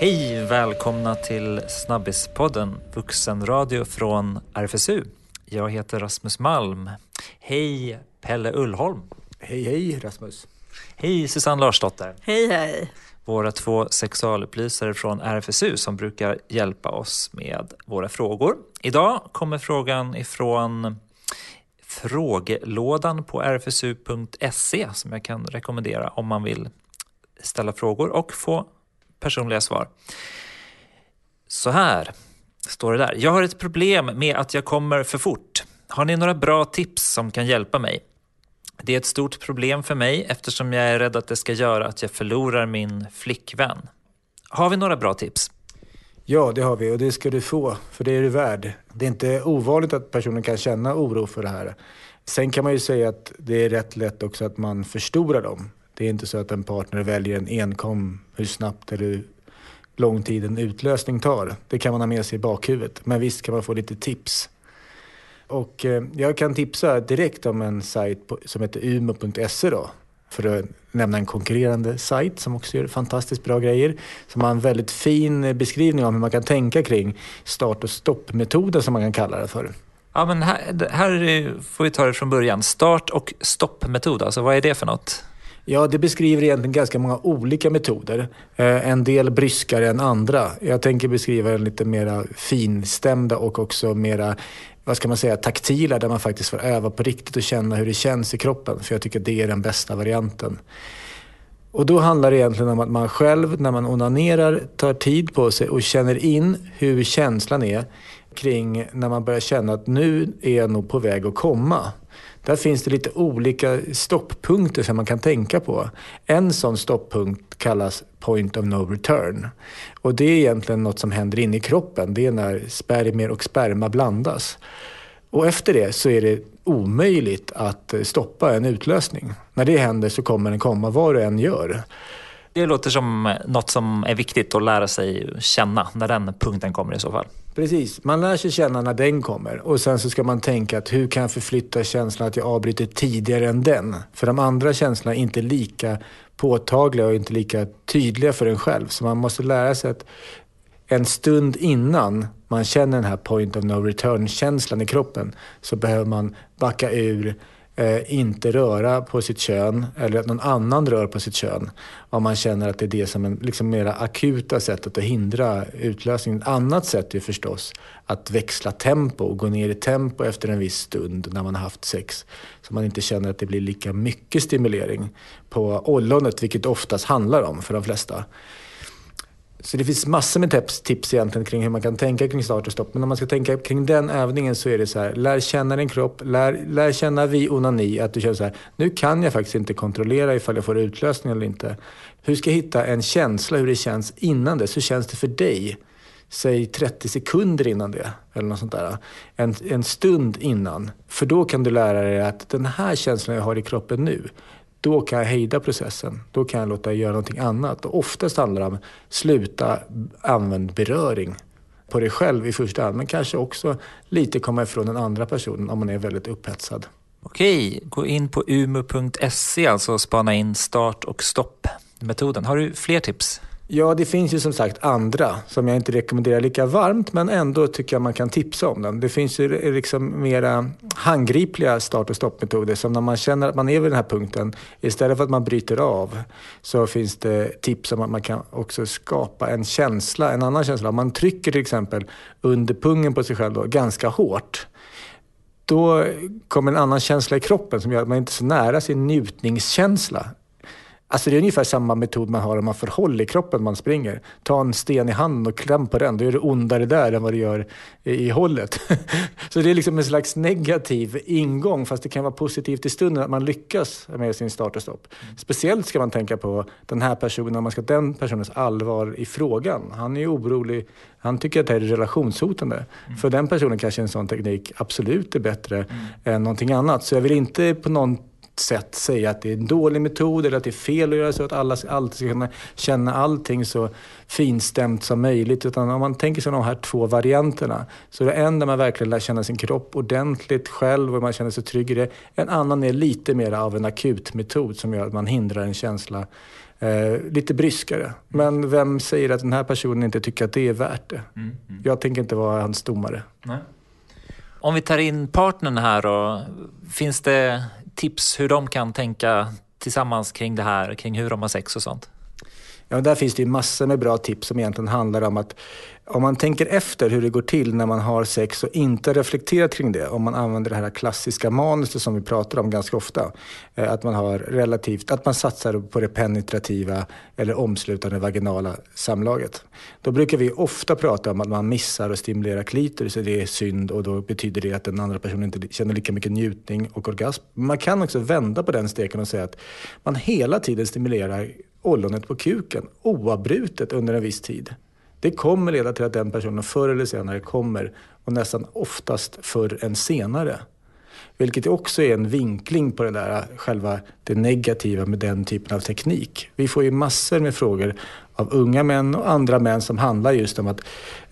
Hej! Välkomna till Snabbispodden, vuxenradio från RFSU. Jag heter Rasmus Malm. Hej Pelle Ullholm. Hej hej Rasmus. Hej Susanne Larsdotter. Hej hej. Våra två sexualupplysare från RFSU som brukar hjälpa oss med våra frågor. Idag kommer frågan ifrån frågelådan på rfsu.se som jag kan rekommendera om man vill ställa frågor och få personliga svar. Så här står det där. Jag har ett problem med att jag kommer för fort. Har ni några bra tips som kan hjälpa mig? Det är ett stort problem för mig eftersom jag är rädd att det ska göra att jag förlorar min flickvän. Har vi några bra tips? Ja, det har vi och det ska du få, för det är du värd. Det är inte ovanligt att personen kan känna oro för det här. Sen kan man ju säga att det är rätt lätt också att man förstorar dem. Det är inte så att en partner väljer en enkom hur snabbt eller hur lång tid en utlösning tar. Det kan man ha med sig i bakhuvudet. Men visst kan man få lite tips. Och eh, jag kan tipsa direkt om en sajt som heter umo.se då. För att nämna en konkurrerande sajt som också gör fantastiskt bra grejer. Som har en väldigt fin beskrivning av hur man kan tänka kring start och stoppmetoden som man kan kalla det för. Ja, men här, här får vi ta det från början. Start och stoppmetod, alltså vad är det för något? Ja, det beskriver egentligen ganska många olika metoder. Eh, en del bryskare än andra. Jag tänker beskriva den lite mera finstämda och också mera vad ska man säga, taktila där man faktiskt får öva på riktigt och känna hur det känns i kroppen. För jag tycker det är den bästa varianten. Och då handlar det egentligen om att man själv när man onanerar tar tid på sig och känner in hur känslan är kring när man börjar känna att nu är jag nog på väg att komma. Där finns det lite olika stopppunkter som man kan tänka på. En sån stopppunkt kallas point of no return. Och det är egentligen något som händer inne i kroppen. Det är när spermier och sperma blandas. Och efter det så är det omöjligt att stoppa en utlösning. När det händer så kommer den komma vad du än gör. Det låter som eh, något som är viktigt att lära sig känna när den punkten kommer i så fall. Precis, man lär sig känna när den kommer och sen så ska man tänka att hur kan jag förflytta känslan att jag avbryter tidigare än den? För de andra känslorna är inte lika påtagliga och inte lika tydliga för en själv. Så man måste lära sig att en stund innan man känner den här point of no return-känslan i kroppen så behöver man backa ur, eh, inte röra på sitt kön eller att någon annan rör på sitt kön. Om man känner att det är det som är liksom mera akuta sättet att hindra utlösningen. Ett annat sätt är förstås att växla tempo och gå ner i tempo efter en viss stund när man har haft sex. Så man inte känner att det blir lika mycket stimulering på ollonet, vilket oftast handlar om för de flesta. Så det finns massor med tips, tips egentligen kring hur man kan tänka kring start och stopp. Men om man ska tänka kring den övningen så är det så här, lär känna din kropp, lär, lär känna vid onani, att du känner så här, nu kan jag faktiskt inte kontrollera ifall jag får utlösning eller inte. Hur ska jag hitta en känsla hur det känns innan det? Hur känns det för dig? Säg 30 sekunder innan det, eller något sånt där. En, en stund innan. För då kan du lära dig att den här känslan jag har i kroppen nu, då kan jag hejda processen. Då kan jag låta göra någonting annat. Och oftast handlar det om sluta använda beröring på dig själv i första hand. Men kanske också lite komma ifrån den andra personen om man är väldigt upphetsad. Okej, gå in på umo.se alltså och spana in start och stoppmetoden. Har du fler tips? Ja, det finns ju som sagt andra som jag inte rekommenderar lika varmt men ändå tycker jag man kan tipsa om den. Det finns ju liksom mera handgripliga start och stoppmetoder som när man känner att man är vid den här punkten, istället för att man bryter av så finns det tips om att man kan också skapa en känsla, en annan känsla. Om man trycker till exempel under pungen på sig själv då, ganska hårt då kommer en annan känsla i kroppen som gör att man inte är så nära sin njutningskänsla. Alltså det är ungefär samma metod man har om man får håll i kroppen man springer. Ta en sten i handen och kläm på den, då gör det ondare där än vad det gör i hållet. så det är liksom en slags negativ ingång, fast det kan vara positivt i stunden att man lyckas med sin start och stopp. Speciellt ska man tänka på den här personen, om man ska den personens allvar i frågan. Han är ju orolig, han tycker att det här är relationshotande. Mm. För den personen kanske en sån teknik absolut är bättre mm. än någonting annat. Så jag vill inte på någon sätt säga att det är en dålig metod eller att det är fel att göra så att alla alltid ska kunna känna allting så finstämt som möjligt. Utan om man tänker sig de här två varianterna så är det en där man verkligen lär känna sin kropp ordentligt själv och man känner sig trygg i det. En annan är lite mer av en akutmetod som gör att man hindrar en känsla eh, lite bryskare. Men vem säger att den här personen inte tycker att det är värt det? Mm, mm. Jag tänker inte vara hans domare. Nej. Om vi tar in partnern här då, finns det tips hur de kan tänka tillsammans kring det här, kring hur de har sex och sånt? Ja, där finns det ju massor med bra tips som egentligen handlar om att om man tänker efter hur det går till när man har sex och inte reflekterar kring det, om man använder det här klassiska manuset som vi pratar om ganska ofta, eh, att man har relativt, att man satsar på det penetrativa eller omslutande vaginala samlaget. Då brukar vi ofta prata om att man missar att stimulera klitoris och det är synd och då betyder det att den andra personen inte känner lika mycket njutning och orgasm. Man kan också vända på den steken och säga att man hela tiden stimulerar ollonet på kuken oavbrutet under en viss tid. Det kommer leda till att den personen förr eller senare kommer och nästan oftast förr än senare. Vilket också är en vinkling på det där själva det negativa med den typen av teknik. Vi får ju massor med frågor av unga män och andra män som handlar just om att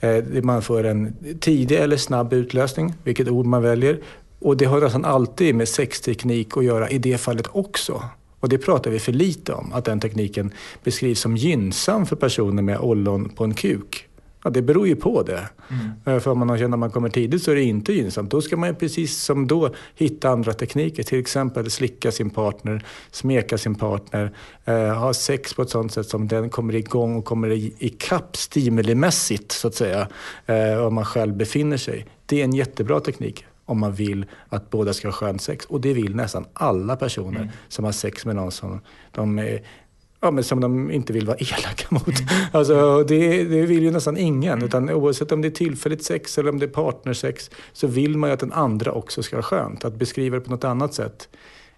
eh, man får en tidig eller snabb utlösning, vilket ord man väljer. Och det har nästan alltid med sexteknik att göra i det fallet också. Och det pratar vi för lite om, att den tekniken beskrivs som gynnsam för personer med ollon på en kuk. Ja, det beror ju på det. Mm. Eh, för om man känner att man kommer tidigt så är det inte gynnsamt. Då ska man ju precis som då hitta andra tekniker. Till exempel slicka sin partner, smeka sin partner, eh, ha sex på ett sånt sätt som den kommer igång och kommer ikapp stimulimässigt så att säga. Eh, om man själv befinner sig. Det är en jättebra teknik om man vill att båda ska ha skönt sex. Och det vill nästan alla personer mm. som har sex med någon som de Ja, men som de inte vill vara elaka mot. Mm. Alltså, det, det, vill ju nästan ingen. Mm. Utan oavsett om det är tillfälligt sex eller om det är partnersex så vill man ju att den andra också ska ha skönt. Att beskriva det på något annat sätt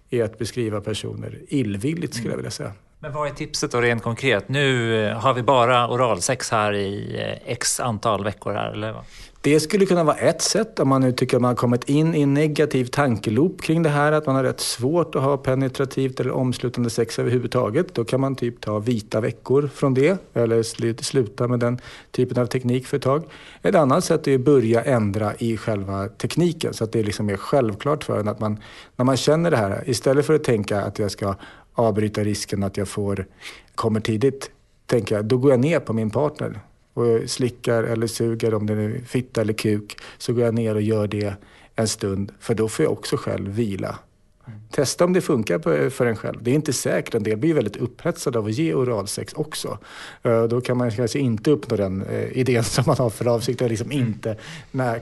är att beskriva personer illvilligt skulle jag vilja säga. Men vad är tipset då rent konkret? Nu eh, har vi bara oralsex här i eh, x antal veckor här, eller? Det skulle kunna vara ett sätt om man nu tycker att man har kommit in i en negativ tankeloop kring det här, att man har rätt svårt att ha penetrativt eller omslutande sex överhuvudtaget. Då kan man typ ta vita veckor från det eller sluta med den typen av teknik för ett tag. Ett annat sätt är att börja ändra i själva tekniken så att det liksom är självklart för en att man, när man känner det här, istället för att tänka att jag ska avbryta risken att jag får, kommer tidigt, tänka då går jag ner på min partner och slickar eller suger om det är fitta eller kuk så går jag ner och gör det en stund för då får jag också själv vila. Mm. Testa om det funkar för en själv. Det är inte säkert. En del blir väldigt upphetsade av att ge oralsex också. Eh, då kan man kanske inte uppnå den eh, idén som man har för avsikt att liksom inte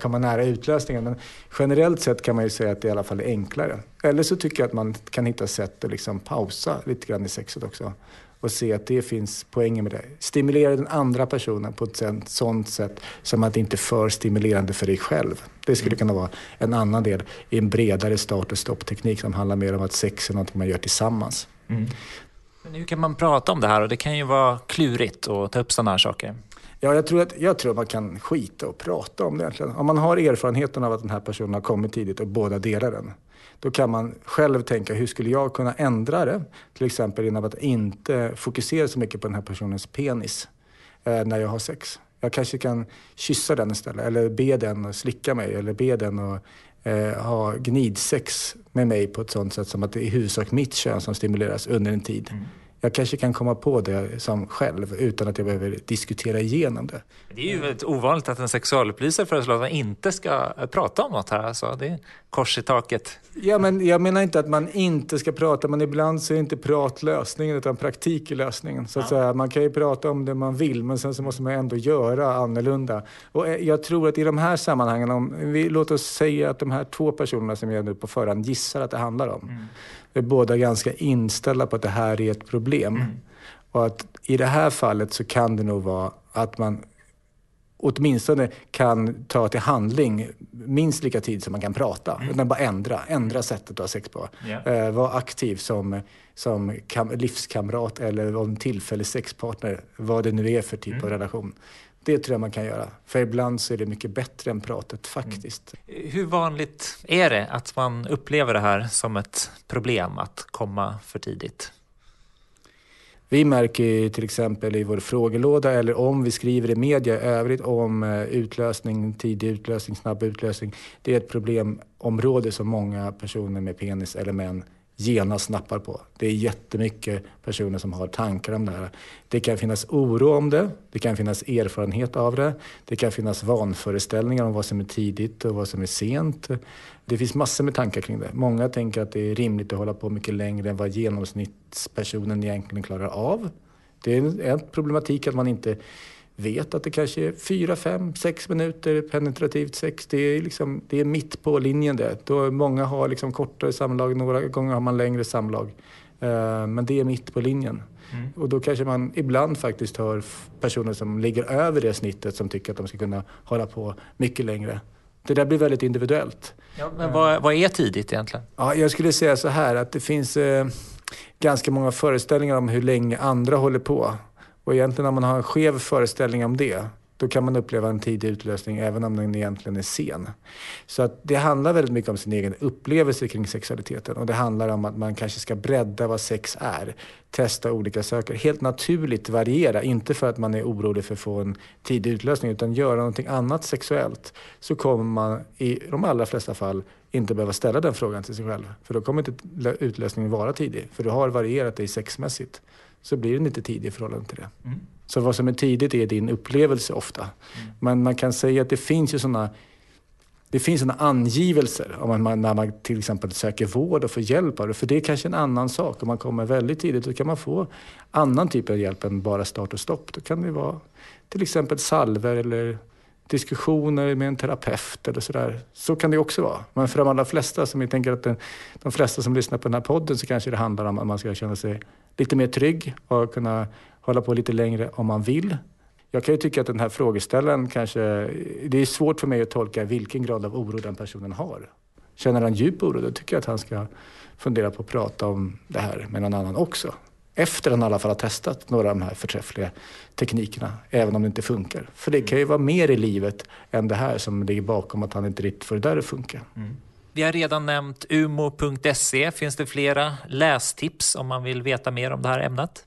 komma nära utlösningen. Men generellt sett kan man ju säga att det i alla fall är enklare. Eller så tycker jag att man kan hitta sätt att liksom pausa lite grann i sexet också och se att det finns poänger med det. Stimulera den andra personen på ett sånt sätt som att det inte är för stimulerande för dig själv. Det skulle kunna vara en annan del i en bredare start och stoppteknik som handlar mer om att sex är något man gör tillsammans. Mm. Men hur kan man prata om det här? Och det kan ju vara klurigt att ta upp sådana här saker. Ja, jag tror, att, jag tror att man kan skita och prata om det egentligen. Om man har erfarenheten av att den här personen har kommit tidigt och båda delar den. Då kan man själv tänka, hur skulle jag kunna ändra det? Till exempel genom att inte fokusera så mycket på den här personens penis eh, när jag har sex. Jag kanske kan kyssa den istället, eller be den att slicka mig, eller be den att eh, ha gnidsex med mig på ett sånt sätt som att det är i huvudsak mitt kön som stimuleras under en tid. Mm. Jag kanske kan komma på det som själv utan att jag behöver diskutera igenom det. Det är ju väldigt ovanligt att en sexualupplysare föreslår att man inte ska prata om något här. Alltså, det är kors i taket. Ja, men jag menar inte att man inte ska prata, men ibland så är inte prat lösningen utan praktik är lösningen. Så att ja. säga, man kan ju prata om det man vill, men sen så måste man ändå göra annorlunda. Och eh, jag tror att i de här sammanhangen, om vi, låt oss säga att de här två personerna som jag nu på förhand gissar att det handlar om, mm är båda ganska inställda på att det här är ett problem. Mm. Och att i det här fallet så kan det nog vara att man åtminstone kan ta till handling minst lika tid som man kan prata. Mm. Utan bara ändra, ändra sättet att ha sex på. Yeah. Eh, var aktiv som, som kam, livskamrat eller en tillfällig sexpartner. Vad det nu är för typ mm. av relation. Det tror jag man kan göra. För ibland så är det mycket bättre än pratet faktiskt. Mm. Hur vanligt är det att man upplever det här som ett problem att komma för tidigt? Vi märker till exempel i vår frågelåda eller om vi skriver i media i övrigt om eh, utlösning, tidig utlösning, snabb utlösning. Det är ett problemområde som många personer med penis eller män genast nappar på. Det är jättemycket personer som har tankar om det här. Det kan finnas oro om det, det kan finnas erfarenhet av det, det kan finnas vanföreställningar om vad som är tidigt och vad som är sent. Det finns massor med tankar kring det. Många tänker att det är rimligt att hålla på mycket längre än vad genomsnittspersonen egentligen klarar av. Det är en problematik att man inte vet att det kanske är fyra, fem, sex minuter penetrativt sex. Det är, liksom, det är mitt på linjen det. Då många har liksom kortare samlag, några gånger har man längre samlag. Uh, men det är mitt på linjen. Mm. Och då kanske man ibland faktiskt hör personer som ligger över det snittet som tycker att de ska kunna hålla på mycket längre. Det där blir väldigt individuellt. Ja, men vad, vad är tidigt egentligen? Ja, jag skulle säga så här att det finns eh, ganska många föreställningar om hur länge andra håller på. Och egentligen när man har en skev föreställning om det, då kan man uppleva en tidig utlösning även om den egentligen är sen. Så att det handlar väldigt mycket om sin egen upplevelse kring sexualiteten och det handlar om att man kanske ska bredda vad sex är. Testa olika saker. Helt naturligt variera, inte för att man är orolig för att få en tidig utlösning utan göra någonting annat sexuellt. Så kommer man i de allra flesta fall inte behöva ställa den frågan till sig själv. För då kommer inte utlösningen vara tidig, för du har varierat dig sexmässigt så blir den inte tidig i förhållande till det. Mm. Så vad som är tidigt är din upplevelse ofta. Mm. Men man kan säga att det finns ju sådana det finns sådana angivelser om man, när man till exempel söker vård och får hjälp av det. För det är kanske en annan sak. Om man kommer väldigt tidigt då kan man få annan typ av hjälp än bara start och stopp. Då kan det vara till exempel salver eller diskussioner med en terapeut eller sådär. Så kan det också vara. Men för de allra flesta, som jag tänker att den, de flesta som lyssnar på den här podden, så kanske det handlar om att man ska känna sig lite mer trygg och kunna hålla på lite längre om man vill. Jag kan ju tycka att den här frågeställaren kanske... Det är svårt för mig att tolka vilken grad av oro den personen har. Känner han djup oro, då tycker jag att han ska fundera på att prata om det här med någon annan också efter han i alla fall har testat några av de här förträffliga teknikerna, även om det inte funkar. För det kan ju vara mer i livet än det här som ligger bakom att han inte riktigt får det där att funka. Mm. Vi har redan nämnt umo.se. Finns det flera lästips om man vill veta mer om det här ämnet?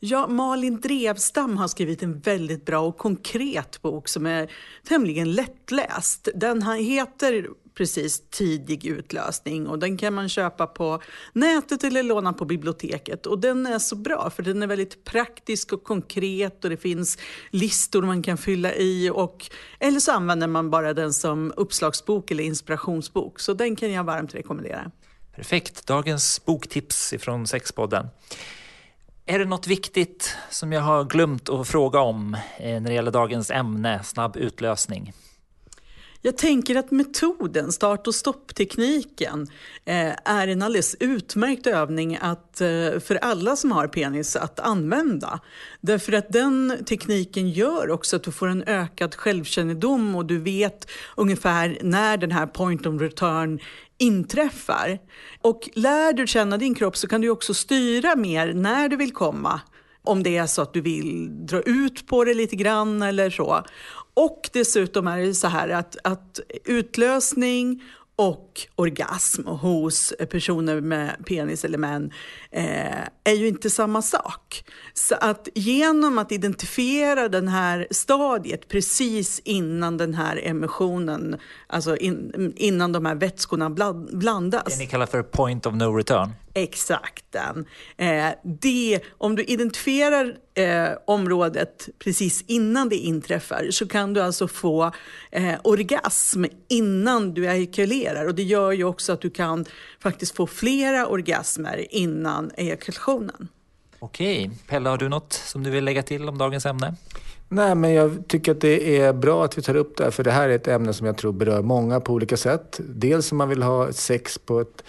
Ja, Malin Drevstam har skrivit en väldigt bra och konkret bok som är tämligen lättläst. Den heter precis tidig utlösning och den kan man köpa på nätet eller låna på biblioteket. Och den är så bra för den är väldigt praktisk och konkret och det finns listor man kan fylla i och eller så använder man bara den som uppslagsbok eller inspirationsbok. Så den kan jag varmt rekommendera. Perfekt, dagens boktips ifrån Sexpodden. Är det något viktigt som jag har glömt att fråga om eh, när det gäller dagens ämne, snabb utlösning? Jag tänker att metoden, start och stopptekniken, eh, är en alldeles utmärkt övning att, eh, för alla som har penis att använda. Därför att den tekniken gör också att du får en ökad självkännedom och du vet ungefär när den här point of return inträffar. Och lär du känna din kropp så kan du också styra mer när du vill komma om det är så att du vill dra ut på det lite grann eller så. Och dessutom är det så här att, att utlösning och orgasm hos personer med penis eller män eh, är ju inte samma sak. Så att genom att identifiera den här stadiet precis innan den här emissionen, alltså in, innan de här vätskorna blandas. Det ni kallar för point of no return? Exakt den. Eh, det, om du identifierar eh, området precis innan det inträffar så kan du alltså få eh, orgasm innan du ejakulerar och det gör ju också att du kan faktiskt få flera orgasmer innan ejakulationen. Okej, Pelle har du något som du vill lägga till om dagens ämne? Nej, men jag tycker att det är bra att vi tar upp det här, för det här är ett ämne som jag tror berör många på olika sätt. Dels om man vill ha sex på ett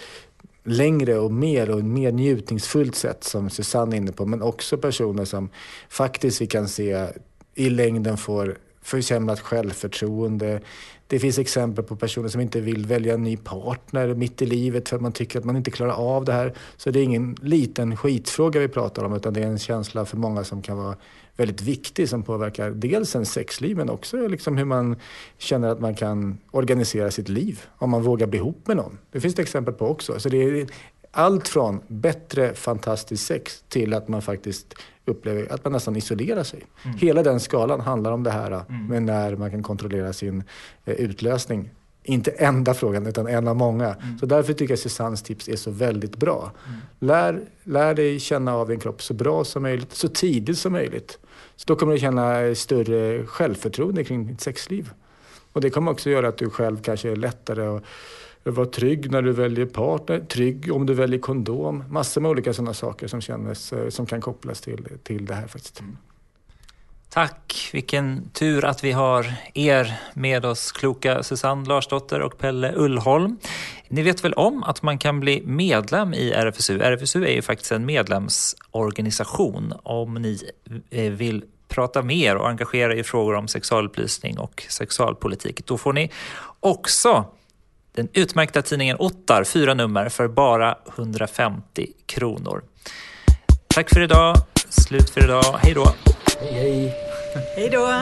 längre och mer och mer njutningsfullt sätt som Susanne är inne på. Men också personer som faktiskt vi kan se i längden får försämrat självförtroende. Det finns exempel på personer som inte vill välja en ny partner mitt i livet för att man tycker att man inte klarar av det här. Så det är ingen liten skitfråga vi pratar om utan det är en känsla för många som kan vara väldigt viktig som påverkar dels en sexliv men också liksom hur man känner att man kan organisera sitt liv om man vågar bli ihop med någon. Det finns det exempel på också. Så det är allt från bättre fantastiskt sex till att man faktiskt upplever att man nästan isolerar sig. Mm. Hela den skalan handlar om det här mm. med när man kan kontrollera sin eh, utlösning. Inte enda frågan, utan en av många. Mm. Så därför tycker jag Susannes tips är så väldigt bra. Mm. Lär, lär dig känna av din kropp så bra som möjligt, så tidigt som möjligt. Så då kommer du känna större självförtroende kring ditt sexliv. Och det kommer också göra att du själv kanske är lättare att var trygg när du väljer partner, trygg om du väljer kondom. Massor med olika sådana saker som, känns, eh, som kan kopplas till, till det här faktiskt. Mm. Tack! Vilken tur att vi har er med oss, kloka Susanne Larsdotter och Pelle Ullholm. Ni vet väl om att man kan bli medlem i RFSU? RFSU är ju faktiskt en medlemsorganisation. Om ni eh, vill prata mer och engagera er i frågor om sexualupplysning och sexualpolitik, då får ni också den utmärkta tidningen Ottar, fyra nummer för bara 150 kronor. Tack för idag. Slut för idag. Hej då. Hej, hej. Hej då.